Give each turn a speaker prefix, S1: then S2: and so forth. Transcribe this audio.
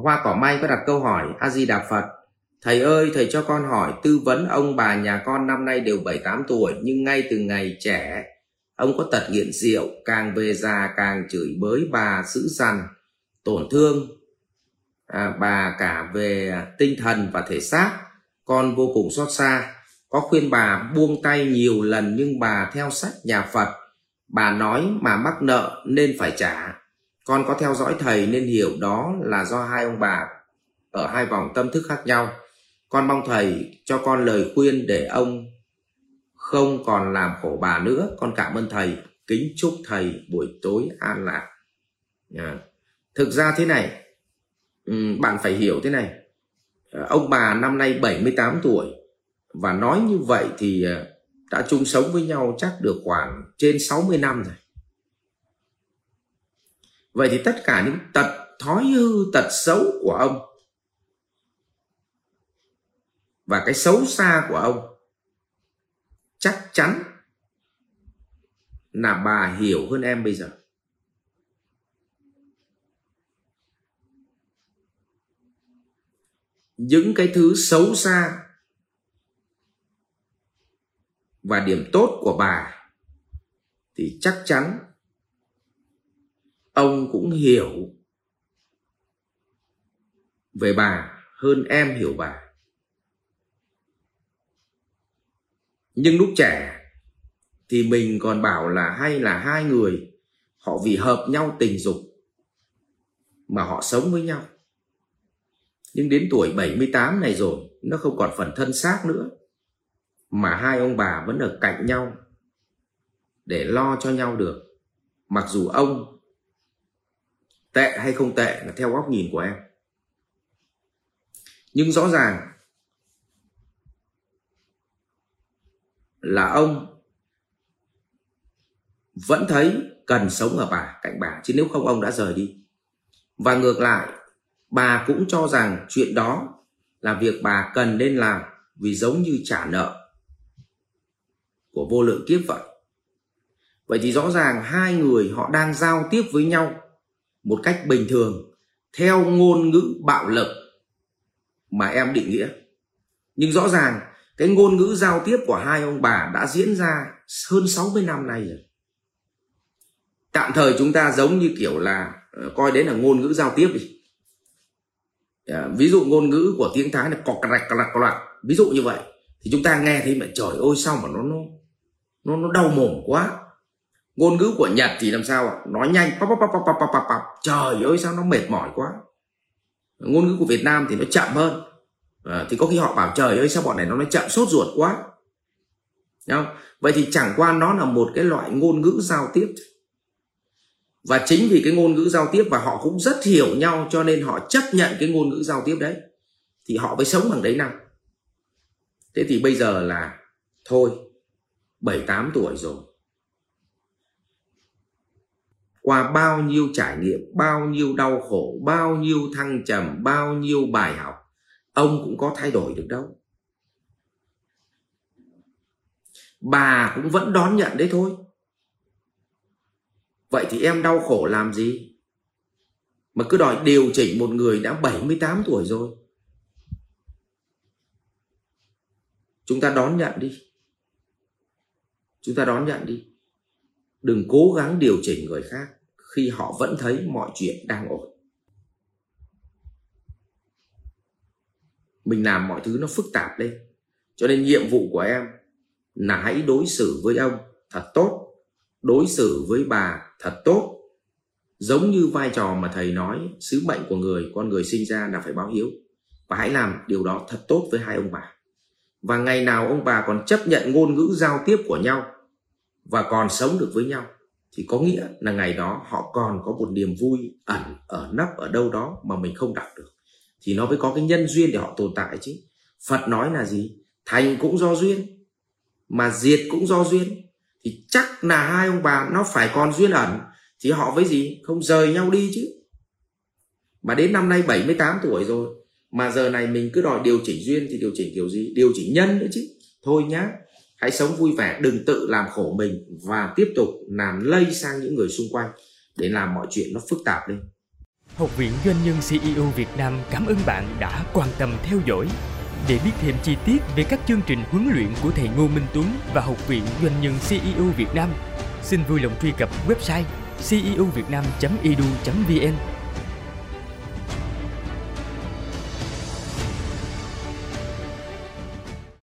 S1: hoa cỏ may có đặt câu hỏi a di đà phật. Thầy ơi thầy cho con hỏi tư vấn ông bà nhà con năm nay đều bảy tám tuổi nhưng ngay từ ngày trẻ ông có tật nghiện rượu càng về già càng chửi bới bà dữ dằn tổn thương à, bà cả về tinh thần và thể xác. Con vô cùng xót xa. Có khuyên bà buông tay nhiều lần nhưng bà theo sách nhà phật. Bà nói mà mắc nợ nên phải trả con có theo dõi thầy nên hiểu đó là do hai ông bà ở hai vòng tâm thức khác nhau. Con mong thầy cho con lời khuyên để ông không còn làm khổ bà nữa. Con cảm ơn thầy. Kính chúc thầy buổi tối an lạc. À. thực ra thế này bạn phải hiểu thế này. Ờ, ông bà năm nay 78 tuổi và nói như vậy thì ờ, đã chung sống với nhau chắc được khoảng trên 60 năm rồi vậy thì tất cả những tật thói hư, tật xấu của ông và cái xấu xa của ông chắc chắn là bà hiểu hơn em bây giờ. Những cái thứ xấu xa và điểm tốt của bà thì chắc chắn ông cũng hiểu về bà hơn em hiểu bà. Nhưng lúc trẻ thì mình còn bảo là hay là hai người, họ vì hợp nhau tình dục mà họ sống với nhau. Nhưng đến tuổi 78 này rồi, nó không còn phần thân xác nữa, mà hai ông bà vẫn ở cạnh nhau để lo cho nhau được. Mặc dù ông tệ hay không tệ là theo góc nhìn của em. Nhưng rõ ràng là ông vẫn thấy cần sống ở bà, cạnh bà, chứ nếu không ông đã rời đi. Và ngược lại, bà cũng cho rằng chuyện đó là việc bà cần nên làm vì giống như trả nợ của vô lượng kiếp vậy. Vậy thì rõ ràng hai người họ đang giao tiếp với nhau một cách bình thường, theo ngôn ngữ bạo lực mà em định nghĩa. Nhưng rõ ràng, cái ngôn ngữ giao tiếp của hai ông bà đã diễn ra hơn 60 năm nay rồi. Tạm thời chúng ta giống như kiểu là ờ, coi đấy là ngôn ngữ giao tiếp đi. Dạ, ví dụ ngôn ngữ của tiếng thái là cọc rạch cọc rạch ví dụ như vậy, thì chúng ta nghe thấy mà trời ơi, sao mà nó nó nó nó đau mồm quá ngôn ngữ của nhật thì làm sao ạ? Nói nhanh pop pop pop pop pop pop trời ơi sao nó mệt mỏi quá. Ngôn ngữ của việt nam thì nó chậm hơn. À, thì có khi họ bảo trời ơi sao bọn này nó nói chậm sốt ruột quá. Đúng không? vậy thì chẳng qua nó là một cái loại ngôn ngữ giao tiếp. Và chính vì cái ngôn ngữ giao tiếp và họ cũng rất hiểu nhau cho nên họ chấp nhận cái ngôn ngữ giao tiếp đấy thì họ mới sống bằng đấy năm thế thì bây giờ là thôi bảy tám tuổi rồi qua bao nhiêu trải nghiệm, bao nhiêu đau khổ, bao nhiêu thăng trầm, bao nhiêu bài học, ông cũng có thay đổi được đâu. Bà cũng vẫn đón nhận đấy thôi. Vậy thì em đau khổ làm gì? Mà cứ đòi điều chỉnh một người đã 78 tuổi rồi. Chúng ta đón nhận đi. Chúng ta đón nhận đi. Đừng cố gắng điều chỉnh người khác khi họ vẫn thấy mọi chuyện đang ổn. Mình làm mọi thứ nó phức tạp lên cho nên nhiệm vụ của em là hãy đối xử với ông thật tốt, đối xử với bà thật tốt. Giống như vai trò mà thầy nói, sứ mệnh của người, con người sinh ra là phải báo hiếu. Và hãy làm điều đó thật tốt với hai ông bà. Và ngày nào ông bà còn chấp nhận ngôn ngữ giao tiếp của nhau và còn sống được với nhau thì có nghĩa là ngày đó họ còn có một niềm vui ẩn ở nấp ở đâu đó mà mình không đọc được. Thì nó mới có cái nhân duyên để họ tồn tại chứ. Phật nói là gì? Thành cũng do duyên, mà diệt cũng do duyên. Thì chắc là hai ông bà nó phải còn duyên ẩn, thì họ với gì? Không rời nhau đi chứ. Mà đến năm nay 78 tuổi rồi, mà giờ này mình cứ đòi điều chỉnh duyên thì điều chỉnh kiểu gì? Điều chỉnh nhân nữa chứ. Thôi nhá hãy sống vui vẻ đừng tự làm khổ mình và tiếp tục làm lây sang những người xung quanh để làm mọi chuyện nó phức tạp lên
S2: Học viện Doanh nhân CEO Việt Nam cảm ơn bạn đã quan tâm theo dõi. Để biết thêm chi tiết về các chương trình huấn luyện của thầy Ngô Minh Tuấn và Học viện Doanh nhân CEO Việt Nam, xin vui lòng truy cập website ceovietnam.edu.vn